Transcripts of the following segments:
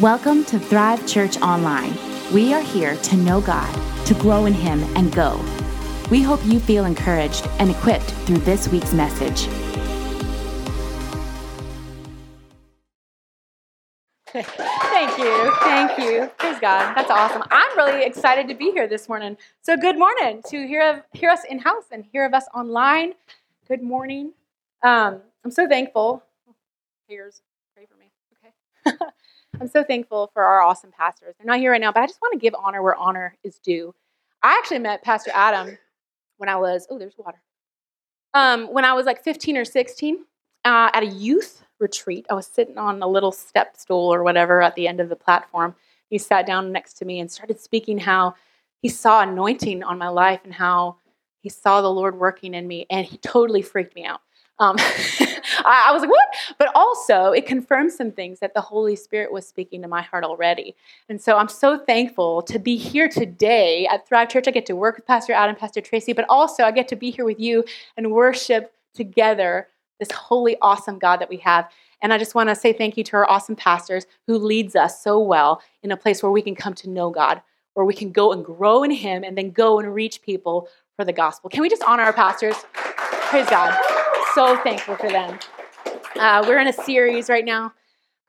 Welcome to Thrive Church Online. We are here to know God, to grow in Him, and go. We hope you feel encouraged and equipped through this week's message. Thank you. Thank you. Praise God. That's awesome. I'm really excited to be here this morning. So, good morning to hear, of, hear us in house and hear of us online. Good morning. Um, I'm so thankful. Here's pray for me. Okay. I'm so thankful for our awesome pastors. They're not here right now, but I just want to give honor where honor is due. I actually met Pastor Adam when I was, oh, there's water. Um, when I was like 15 or 16 uh, at a youth retreat. I was sitting on a little step stool or whatever at the end of the platform. He sat down next to me and started speaking how he saw anointing on my life and how he saw the Lord working in me, and he totally freaked me out. Um, I, I was like, what? But also, it confirmed some things that the Holy Spirit was speaking to my heart already. And so I'm so thankful to be here today at Thrive Church. I get to work with Pastor Adam, Pastor Tracy, but also I get to be here with you and worship together this holy, awesome God that we have. And I just want to say thank you to our awesome pastors who leads us so well in a place where we can come to know God, where we can go and grow in Him and then go and reach people for the gospel. Can we just honor our pastors? Praise God so thankful for them. Uh, we're in a series right now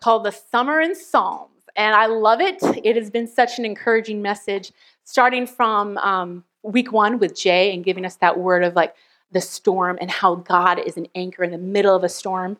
called The Summer in Psalms, and I love it. It has been such an encouraging message, starting from um, week one with Jay and giving us that word of like the storm and how God is an anchor in the middle of a storm.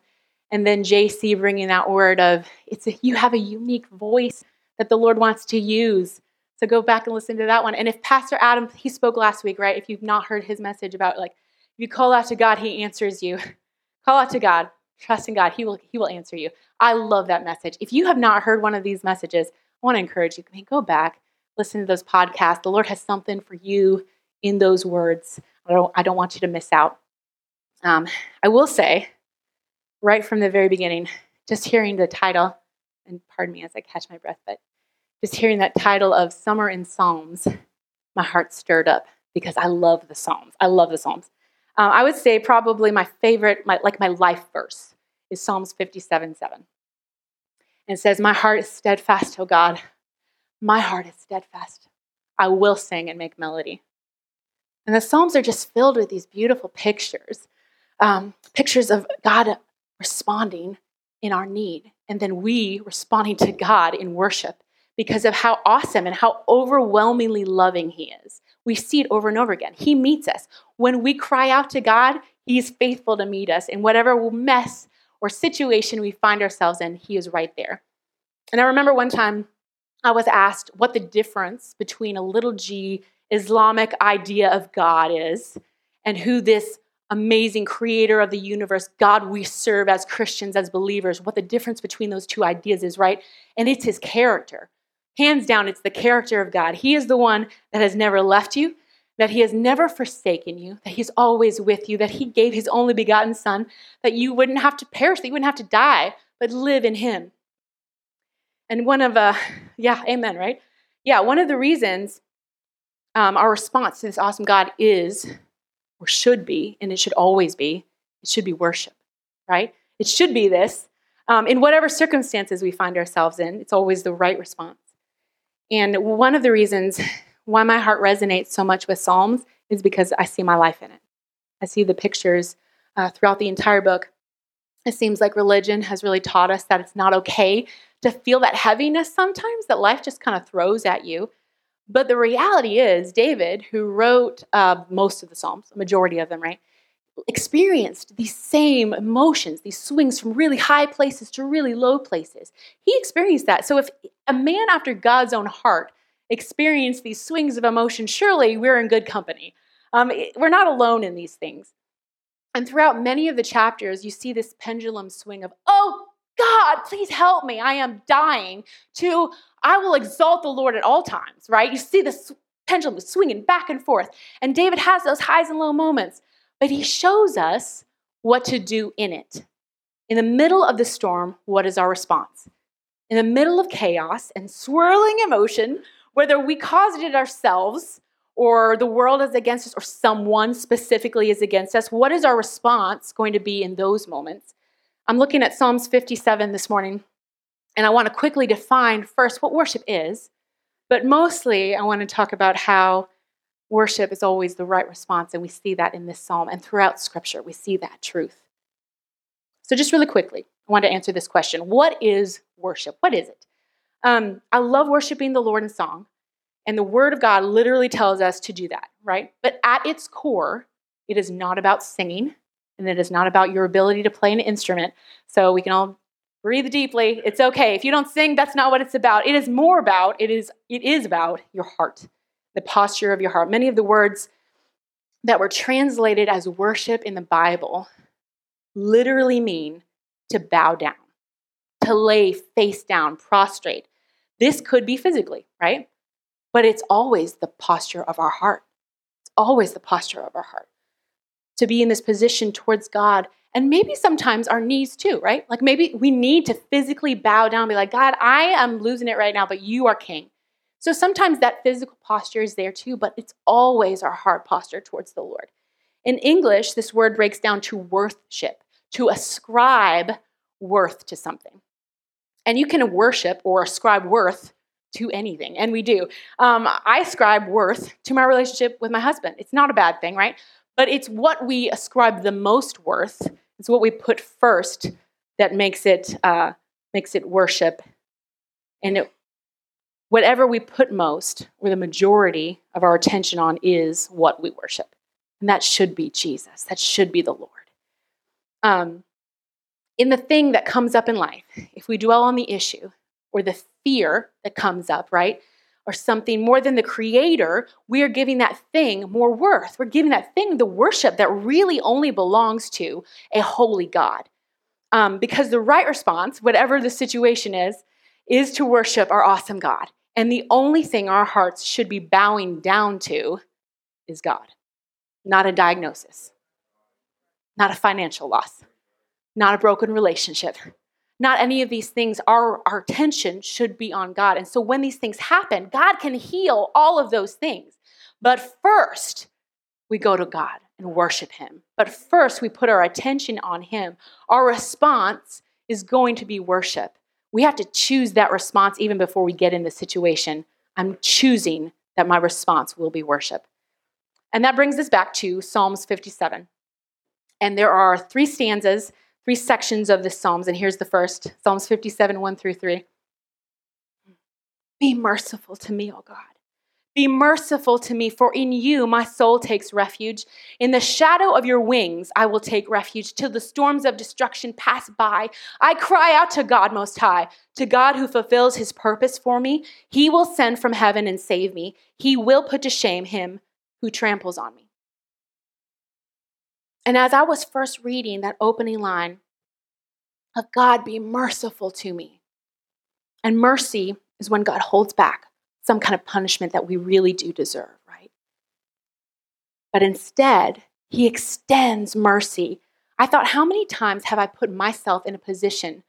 And then JC bringing that word of it's a, you have a unique voice that the Lord wants to use. So go back and listen to that one. And if Pastor Adam, he spoke last week, right? If you've not heard his message about like you call out to God, He answers you. call out to God, trust in God, He will, he will answer you. I love that message. If you have not heard one of these messages, I want to encourage you, go back, listen to those podcasts. The Lord has something for you in those words. I don't, I don't want you to miss out. Um, I will say, right from the very beginning, just hearing the title, and pardon me as I catch my breath, but just hearing that title of Summer in Psalms, my heart stirred up because I love the Psalms. I love the Psalms. Um, I would say probably my favorite, my, like my life verse, is Psalms 57 7. And it says, My heart is steadfast, O God. My heart is steadfast. I will sing and make melody. And the Psalms are just filled with these beautiful pictures um, pictures of God responding in our need, and then we responding to God in worship because of how awesome and how overwhelmingly loving He is. We see it over and over again. He meets us. When we cry out to God, He's faithful to meet us. In whatever mess or situation we find ourselves in, He is right there. And I remember one time I was asked what the difference between a little g Islamic idea of God is and who this amazing creator of the universe, God we serve as Christians, as believers, what the difference between those two ideas is, right? And it's his character. Hands down, it's the character of God. He is the one that has never left you, that He has never forsaken you, that He's always with you, that He gave His only begotten Son, that you wouldn't have to perish, that you wouldn't have to die, but live in Him. And one of, uh, yeah, amen, right? Yeah, one of the reasons um, our response to this awesome God is, or should be, and it should always be, it should be worship, right? It should be this. Um, in whatever circumstances we find ourselves in, it's always the right response. And one of the reasons why my heart resonates so much with Psalms is because I see my life in it. I see the pictures uh, throughout the entire book. It seems like religion has really taught us that it's not okay to feel that heaviness sometimes that life just kind of throws at you. But the reality is, David, who wrote uh, most of the Psalms, a majority of them, right, experienced these same emotions, these swings from really high places to really low places. He experienced that. So if a man after God's own heart experienced these swings of emotion, surely we're in good company. Um, we're not alone in these things. And throughout many of the chapters, you see this pendulum swing of, oh, God, please help me. I am dying, to I will exalt the Lord at all times, right? You see this pendulum swinging back and forth. And David has those highs and low moments but he shows us what to do in it. In the middle of the storm, what is our response? In the middle of chaos and swirling emotion, whether we caused it ourselves or the world is against us or someone specifically is against us, what is our response going to be in those moments? I'm looking at Psalms 57 this morning, And I want to quickly define first what worship is, but mostly I want to talk about how worship is always the right response. And we see that in this psalm and throughout scripture, we see that truth. So, just really quickly, I want to answer this question What is worship? What is it? Um, I love worshiping the Lord in song, and the Word of God literally tells us to do that, right? But at its core, it is not about singing, and it is not about your ability to play an instrument. So we can all breathe deeply. It's okay. If you don't sing, that's not what it's about. It is more about, it is, it is about your heart, the posture of your heart. Many of the words that were translated as worship in the Bible literally mean to bow down, to lay face down, prostrate. This could be physically, right? But it's always the posture of our heart. It's always the posture of our heart. To be in this position towards God, and maybe sometimes our knees too, right? Like maybe we need to physically bow down be like, God, I am losing it right now, but you are king. So sometimes that physical posture is there too, but it's always our heart posture towards the Lord. In English, this word breaks down to worthship, to ascribe worth to something. And you can worship or ascribe worth to anything, and we do. Um, I ascribe worth to my relationship with my husband. It's not a bad thing, right? But it's what we ascribe the most worth. It's what we put first that makes it uh, makes it worship. And it, whatever we put most, or the majority of our attention on, is what we worship, and that should be Jesus. That should be the Lord. Um, in the thing that comes up in life, if we dwell on the issue or the fear that comes up, right? Or something more than the creator, we are giving that thing more worth. We're giving that thing the worship that really only belongs to a holy God. Um, because the right response, whatever the situation is, is to worship our awesome God. And the only thing our hearts should be bowing down to is God, not a diagnosis, not a financial loss, not a broken relationship, not any of these things. Our, our attention should be on God. And so when these things happen, God can heal all of those things. But first, we go to God and worship Him. But first, we put our attention on Him. Our response is going to be worship. We have to choose that response even before we get in the situation. I'm choosing that my response will be worship. And that brings us back to Psalms 57. And there are three stanzas three sections of the Psalms, and here's the first Psalms 57, 1 through 3. Be merciful to me, O God. Be merciful to me, for in you my soul takes refuge. In the shadow of your wings I will take refuge till the storms of destruction pass by. I cry out to God Most High, to God who fulfills his purpose for me. He will send from heaven and save me. He will put to shame him who tramples on me. And as I was first reading that opening line of God, be merciful to me. And mercy is when God holds back some kind of punishment that we really do deserve, right? But instead, he extends mercy. I thought, how many times have I put myself in a position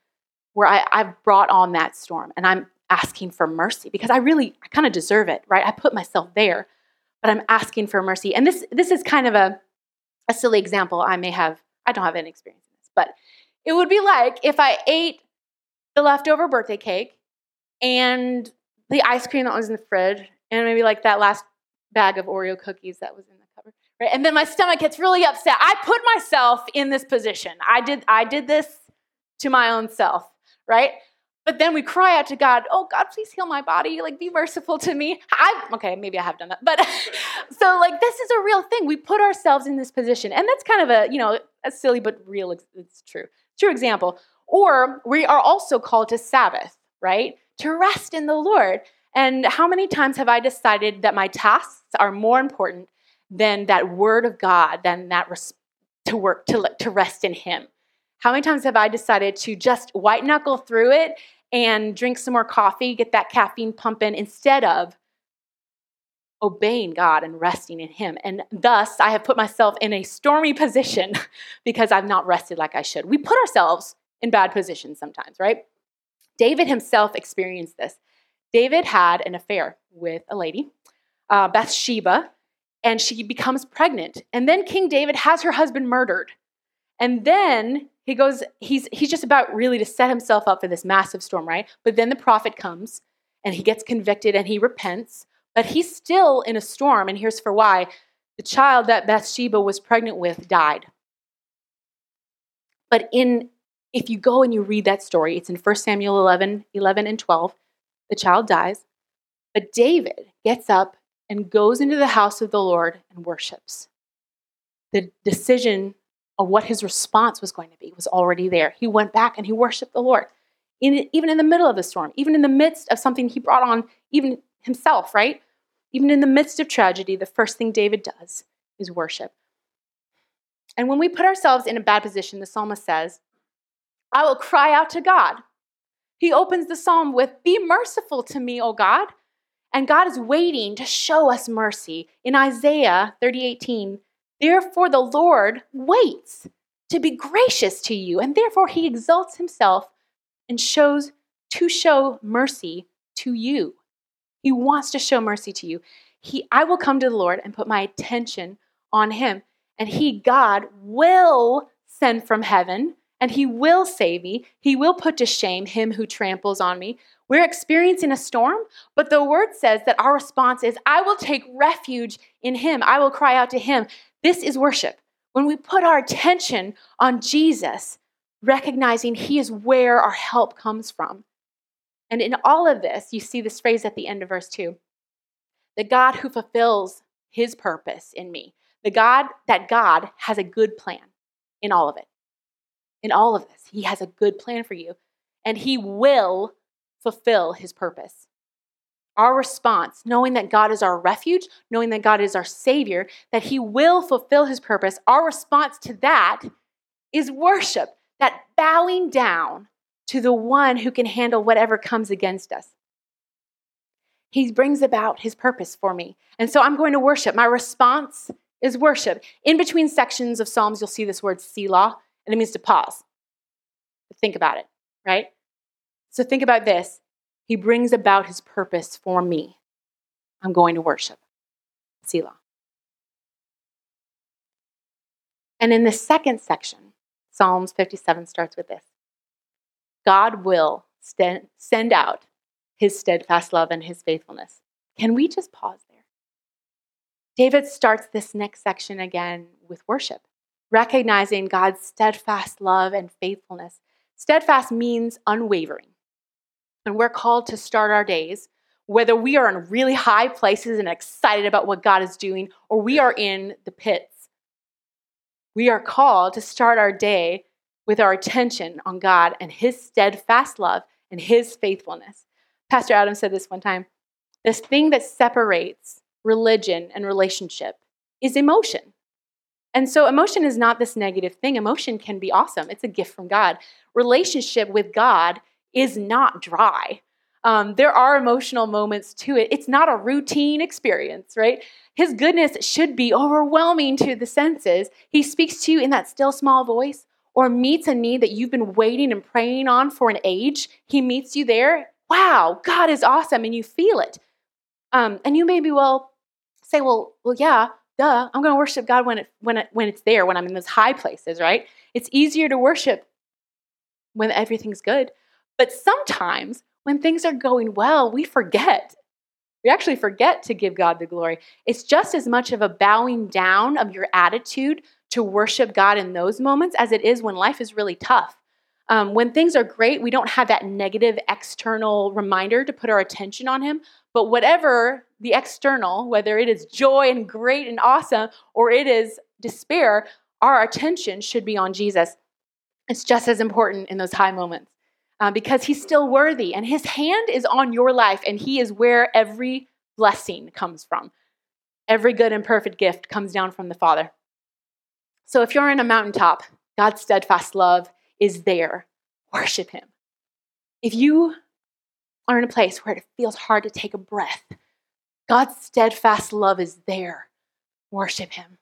where I, have brought on that storm and I'm asking for mercy because I really, I kind of deserve it, right? I put myself there, but I'm asking for mercy. And this, this is kind of a, a silly example I may have, I don't have any experience in this, but it would be like if I ate the leftover birthday cake and the ice cream that was in the fridge and maybe like that last bag of Oreo cookies that was in the cupboard. Right? And then my stomach gets really upset. I put myself in this position. I did I did this to my own self, right? But then we cry out to God, oh, God, please heal my body. Like, be merciful to me. I, okay, maybe I have done that. But so, like, this is a real thing. We put ourselves in this position. And that's kind of a, you know, a silly but real, it's true. True example. Or we are also called to Sabbath, right? To rest in the Lord. And how many times have I decided that my tasks are more important than that word of God, than that res- to work, to, to rest in Him? How many times have I decided to just white knuckle through it and drink some more coffee, get that caffeine pumping instead of obeying God and resting in Him? And thus, I have put myself in a stormy position because I've not rested like I should. We put ourselves in bad positions sometimes, right? David himself experienced this. David had an affair with a lady, uh, Bathsheba, and she becomes pregnant. And then King David has her husband murdered. And then he goes, he's, he's just about really to set himself up for this massive storm, right? But then the prophet comes and he gets convicted and he repents, but he's still in a storm. And here's for why the child that Bathsheba was pregnant with died. But in if you go and you read that story, it's in 1 Samuel 11, 11 and 12. The child dies, but David gets up and goes into the house of the Lord and worships. The decision of what his response was going to be was already there. He went back and he worshiped the Lord, in, even in the middle of the storm, even in the midst of something he brought on, even himself, right? Even in the midst of tragedy, the first thing David does is worship. And when we put ourselves in a bad position, the psalmist says, I will cry out to God. He opens the psalm with, Be merciful to me, O God. And God is waiting to show us mercy. In Isaiah 30:18, therefore the Lord waits to be gracious to you, and therefore he exalts himself and shows to show mercy to you. He wants to show mercy to you. He, I will come to the Lord and put my attention on him, and he, God, will send from heaven and he will save me. He will put to shame him who tramples on me. We're experiencing a storm, but the word says that our response is, I will take refuge in him. I will cry out to him. This is worship. When we put our attention on Jesus, recognizing he is where our help comes from. And in all of this, you see this phrase at the end of verse 2 the God who fulfills his purpose in me. The God, that God has a good plan in all of it in all of this. He has a good plan for you, and He will fulfill His purpose. Our response, knowing that God is our refuge, knowing that God is our Savior, that He will fulfill His purpose, our response to that is worship, that bowing down to the one who can handle whatever comes against us. He brings about His purpose for me. And so I'm going to worship. My response is worship. In between sections of Psalms, you'll see this word Selah. And it means to pause, to think about it, right? So think about this. He brings about his purpose for me. I'm going to worship. Selah. And in the second section, Psalms 57 starts with this God will st- send out his steadfast love and his faithfulness. Can we just pause there? David starts this next section again with worship recognizing God's steadfast love and faithfulness. Steadfast means unwavering. And we're called to start our days, whether we are in really high places and excited about what God is doing, or we are in the pits. We are called to start our day with our attention on God and His steadfast love and His faithfulness. Pastor Adam said this one time this thing that separates religion and relationship is emotion. And so emotion is not this negative thing. Emotion can be awesome, it's a gift from God. Relationship with God is not dry. Um, there are emotional moments to it. It's not a routine experience, right? His goodness should be overwhelming to the senses. He speaks to you in that still small voice or meets a need that you've been waiting and praying on for an age. He meets you there. Wow, God is awesome, and you feel it. Um, and you maybe well say, well, well, yeah, duh, I'm going to worship God when, it, when, it, when it's there, when I'm in those high places, right? It's easier to worship when everything's good. But sometimes when things are going well, we forget. We actually forget to give God the glory. It's just as much of a bowing down of your attitude to worship God in those moments as it is when life is really tough. Um, when things are great, we don't have that negative external reminder to put our attention on Him. But whatever the external, whether it is joy and great and awesome or it is despair, our attention should be on Jesus. It's just as important in those high moments uh, because he's still worthy and his hand is on your life and he is where every blessing comes from. Every good and perfect gift comes down from the Father. So if you're in a mountaintop, God's steadfast love is there. Worship him. If you are in a place where it feels hard to take a breath, God's steadfast love is there. Worship Him.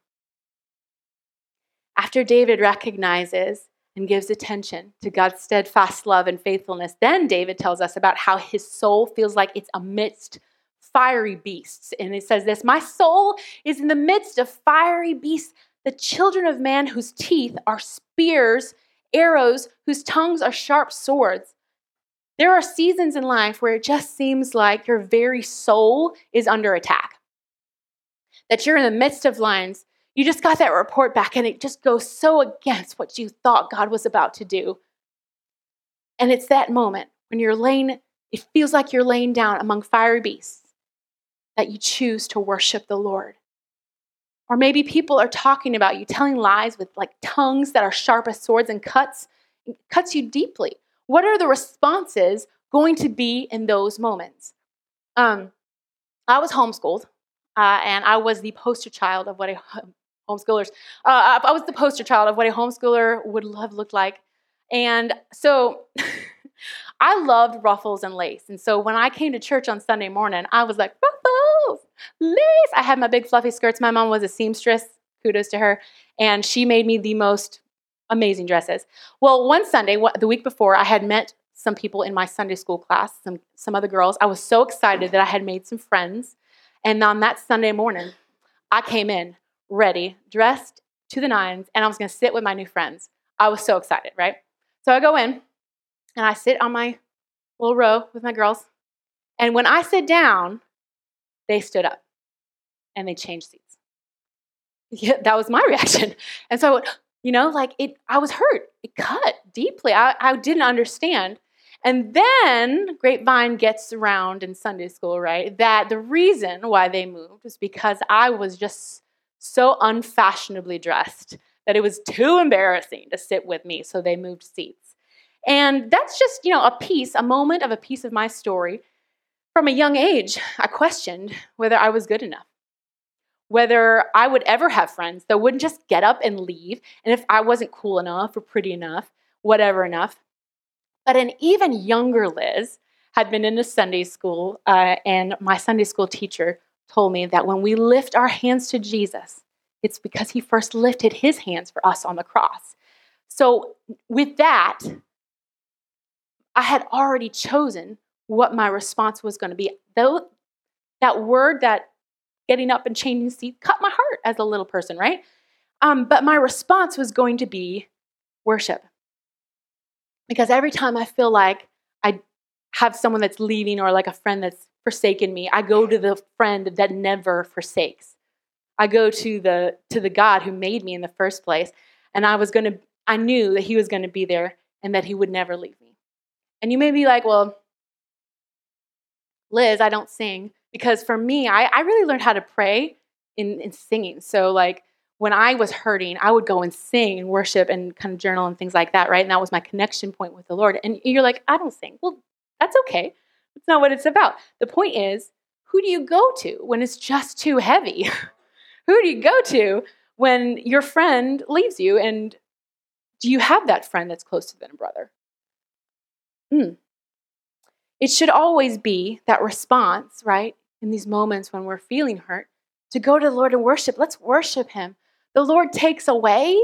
After David recognizes and gives attention to God's steadfast love and faithfulness, then David tells us about how his soul feels like it's amidst fiery beasts. And it says this My soul is in the midst of fiery beasts, the children of man whose teeth are spears arrows whose tongues are sharp swords. There are seasons in life where it just seems like your very soul is under attack. That you're in the midst of lines. you just got that report back and it just goes so against what you thought God was about to do. And it's that moment when you're laying, it feels like you're laying down among fiery beasts that you choose to worship the Lord. Or maybe people are talking about you, telling lies with like tongues that are sharp as swords and cuts, cuts you deeply. What are the responses going to be in those moments? Um, I was homeschooled, uh, and I was the poster child of what a homeschoolers. Uh, I was the poster child of what a homeschooler would have looked like, and so I loved ruffles and lace. And so when I came to church on Sunday morning, I was like, ruffles, lace. I had my big fluffy skirts. My mom was a seamstress. Kudos to her. And she made me the most amazing dresses. Well, one Sunday, the week before, I had met some people in my Sunday school class, some, some other girls. I was so excited that I had made some friends. And on that Sunday morning, I came in ready, dressed to the nines, and I was going to sit with my new friends. I was so excited, right? So I go in, and I sit on my little row with my girls. And when I sit down, they stood up and they changed seats. Yeah, that was my reaction. And so, you know, like it, I was hurt. It cut deeply. I, I didn't understand. And then Grapevine gets around in Sunday school, right? That the reason why they moved was because I was just so unfashionably dressed that it was too embarrassing to sit with me. So they moved seats. And that's just, you know, a piece, a moment of a piece of my story. From a young age, I questioned whether I was good enough, whether I would ever have friends that wouldn't just get up and leave, and if I wasn't cool enough or pretty enough, whatever enough. But an even younger Liz had been in a Sunday school, uh, and my Sunday school teacher told me that when we lift our hands to Jesus, it's because he first lifted his hands for us on the cross. So, with that, I had already chosen what my response was going to be. Though that word, that getting up and changing seat, cut my heart as a little person, right? Um, but my response was going to be worship. Because every time I feel like I have someone that's leaving or like a friend that's forsaken me, I go to the friend that never forsakes. I go to the to the God who made me in the first place, and I was going to I knew that he was going to be there and that he would never leave me. And you may be like, well, Liz, I don't sing. Because for me, I, I really learned how to pray in, in singing. So, like, when I was hurting, I would go and sing and worship and kind of journal and things like that, right? And that was my connection point with the Lord. And you're like, I don't sing. Well, that's okay. That's not what it's about. The point is, who do you go to when it's just too heavy? who do you go to when your friend leaves you? And do you have that friend that's closer than a brother? Mm. It should always be that response, right? In these moments when we're feeling hurt, to go to the Lord and worship. Let's worship Him. The Lord takes away.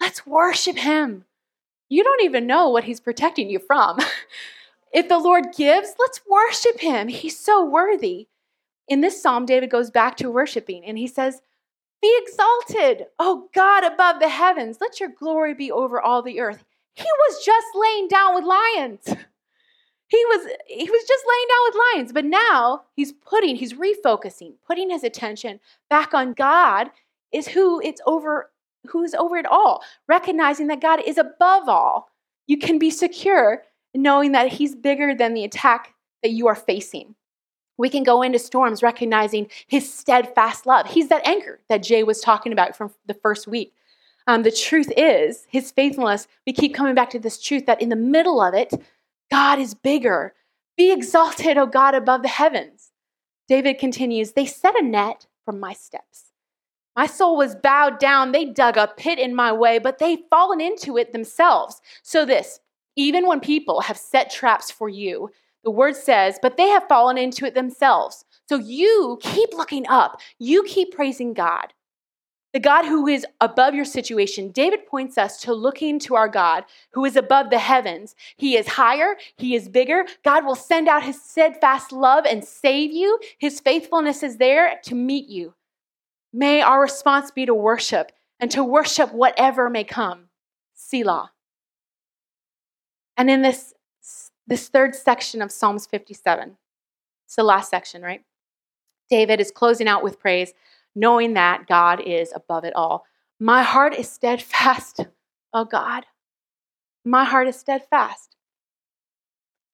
Let's worship Him. You don't even know what He's protecting you from. if the Lord gives, let's worship Him. He's so worthy. In this psalm, David goes back to worshiping and he says, Be exalted, O God above the heavens. Let your glory be over all the earth. He was just laying down with lions. He was he was just laying down with lions, but now he's putting he's refocusing, putting his attention back on God is who it's over who's over it all, recognizing that God is above all. You can be secure knowing that he's bigger than the attack that you are facing. We can go into storms recognizing his steadfast love. He's that anchor that Jay was talking about from the first week. Um, the truth is, his faithfulness, we keep coming back to this truth that in the middle of it, God is bigger. Be exalted, O God, above the heavens. David continues, They set a net for my steps. My soul was bowed down. They dug a pit in my way, but they've fallen into it themselves. So, this, even when people have set traps for you, the word says, but they have fallen into it themselves. So, you keep looking up. You keep praising God the God who is above your situation. David points us to looking to our God who is above the heavens. He is higher, He is bigger. God will send out His steadfast love and save you. His faithfulness is there to meet you. May our response be to worship and to worship whatever may come. Selah. And in this, this third section of Psalms 57, it's the last section, right? David is closing out with praise, knowing that God is above it all. My heart is steadfast, oh God. My heart is steadfast.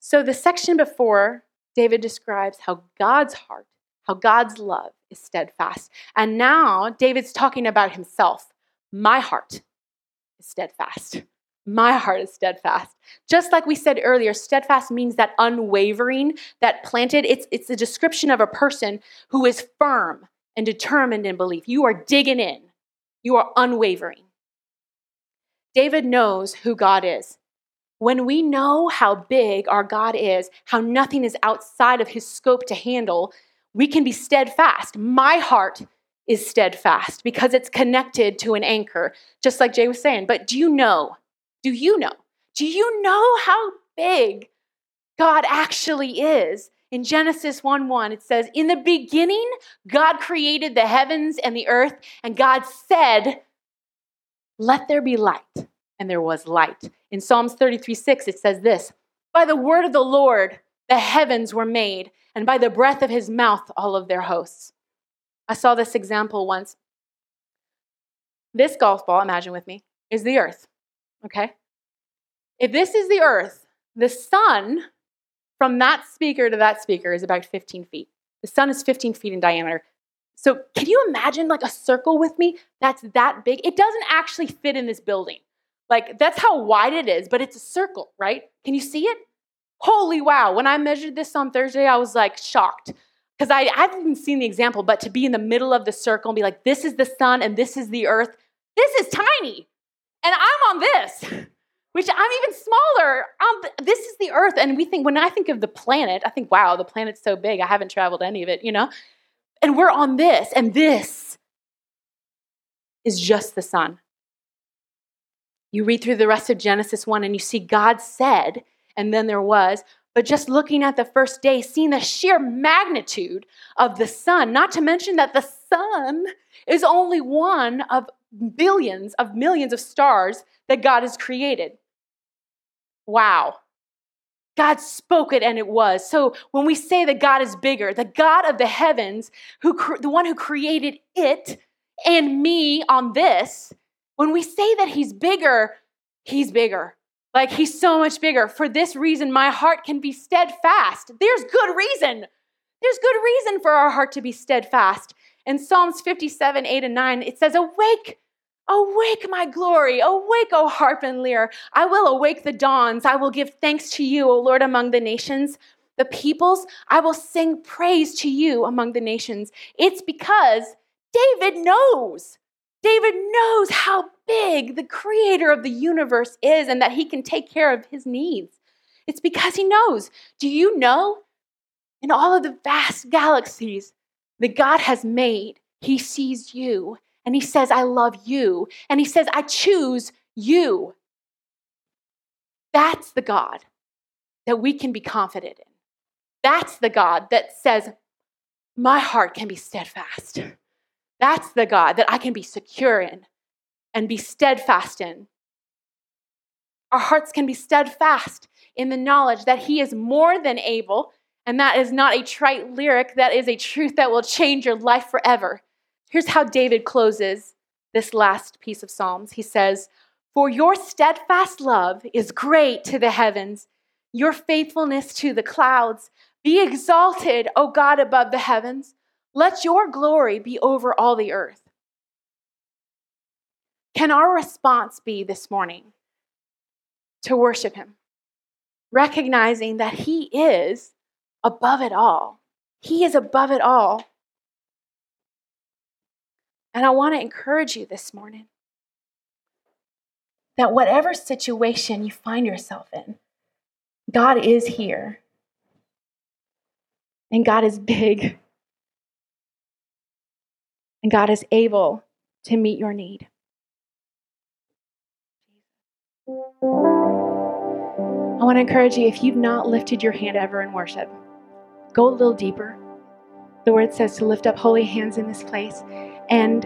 So, the section before, David describes how God's heart, how God's love is steadfast. And now David's talking about himself. My heart is steadfast. My heart is steadfast. Just like we said earlier, steadfast means that unwavering, that planted. It's, it's a description of a person who is firm and determined in belief. You are digging in, you are unwavering. David knows who God is. When we know how big our God is, how nothing is outside of his scope to handle, we can be steadfast. My heart is steadfast because it's connected to an anchor, just like Jay was saying. But do you know? Do you know? Do you know how big God actually is? In Genesis 1 1, it says, In the beginning, God created the heavens and the earth, and God said, Let there be light. And there was light. In Psalms 33 6, it says this By the word of the Lord, the heavens were made, and by the breath of his mouth, all of their hosts. I saw this example once. This golf ball, imagine with me, is the earth. Okay? If this is the earth, the sun from that speaker to that speaker is about 15 feet. The sun is 15 feet in diameter. So, can you imagine like a circle with me that's that big? It doesn't actually fit in this building. Like, that's how wide it is, but it's a circle, right? Can you see it? Holy wow. When I measured this on Thursday, I was like shocked because I, I haven't seen the example, but to be in the middle of the circle and be like, this is the sun and this is the earth, this is tiny. And I'm on this which I'm even smaller. Um, this is the earth. And we think, when I think of the planet, I think, wow, the planet's so big. I haven't traveled any of it, you know? And we're on this, and this is just the sun. You read through the rest of Genesis 1 and you see God said, and then there was, but just looking at the first day, seeing the sheer magnitude of the sun, not to mention that the sun is only one of billions of millions of stars that God has created. Wow. God spoke it and it was. So when we say that God is bigger, the God of the heavens, who the one who created it and me on this, when we say that he's bigger, he's bigger. Like he's so much bigger. For this reason my heart can be steadfast. There's good reason. There's good reason for our heart to be steadfast. In Psalms 57, 8 and 9, it says, Awake, Awake, my glory. Awake, O harp and lyre. I will awake the dawns. I will give thanks to you, O Lord, among the nations. The peoples, I will sing praise to you among the nations. It's because David knows. David knows how big the creator of the universe is and that he can take care of his needs. It's because he knows. Do you know? In all of the vast galaxies that God has made, he sees you and he says, I love you. And he says, I choose you. That's the God that we can be confident in. That's the God that says, My heart can be steadfast. That's the God that I can be secure in and be steadfast in. Our hearts can be steadfast in the knowledge that He is more than able, and that is not a trite lyric, that is a truth that will change your life forever. Here's how David closes this last piece of Psalms. He says, For your steadfast love is great to the heavens, your faithfulness to the clouds. Be exalted, O God, above the heavens. Let your glory be over all the earth. Can our response be this morning to worship Him? Recognizing that He is above it all. He is above it all. And I want to encourage you this morning that whatever situation you find yourself in, God is here. And God is big. And God is able to meet your need. I want to encourage you if you've not lifted your hand ever in worship, go a little deeper. The word says to lift up holy hands in this place. And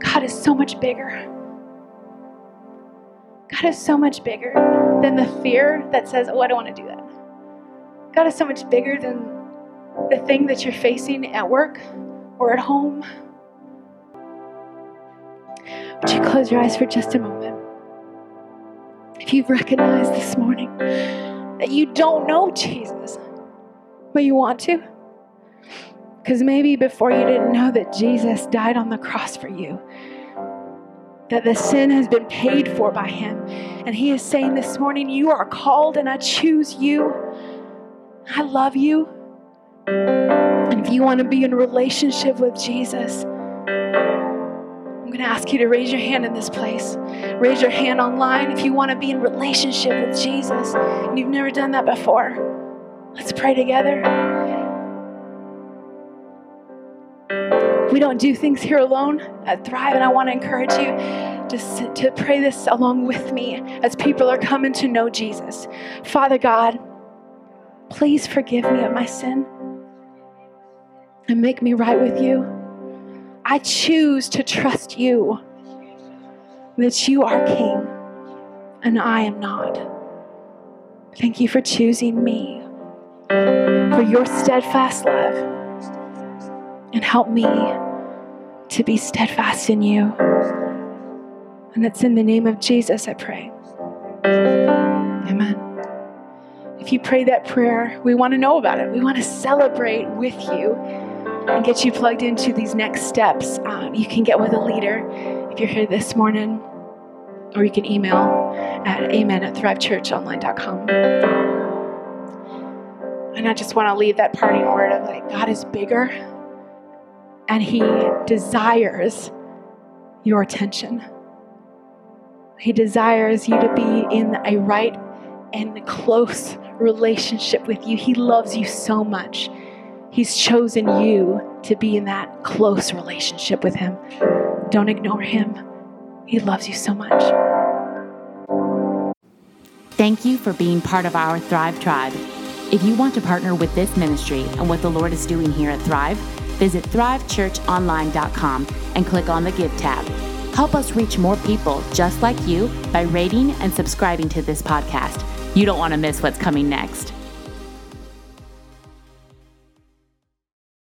God is so much bigger. God is so much bigger than the fear that says, oh, I don't want to do that. God is so much bigger than the thing that you're facing at work or at home. Would you close your eyes for just a moment? If you've recognized this morning that you don't know Jesus, but you want to, because maybe before you didn't know that Jesus died on the cross for you, that the sin has been paid for by Him. And He is saying this morning, You are called and I choose you. I love you. And if you want to be in relationship with Jesus, I'm going to ask you to raise your hand in this place. Raise your hand online if you want to be in relationship with Jesus and you've never done that before. Let's pray together. We don't do things here alone at Thrive, and I want to encourage you to, to pray this along with me as people are coming to know Jesus. Father God, please forgive me of my sin and make me right with you. I choose to trust you that you are King and I am not. Thank you for choosing me, for your steadfast love and help me to be steadfast in you. And it's in the name of Jesus I pray. Amen. If you pray that prayer, we want to know about it. We want to celebrate with you and get you plugged into these next steps. Um, you can get with a leader if you're here this morning, or you can email at amen at thrivechurchonline.com. And I just want to leave that parting word of like, God is bigger and He desires your attention. He desires you to be in a right and close relationship with you. He loves you so much. He's chosen you to be in that close relationship with Him. Don't ignore Him. He loves you so much. Thank you for being part of our Thrive Tribe. If you want to partner with this ministry and what the Lord is doing here at Thrive, visit thrivechurchonline.com and click on the Give tab. Help us reach more people just like you by rating and subscribing to this podcast. You don't want to miss what's coming next.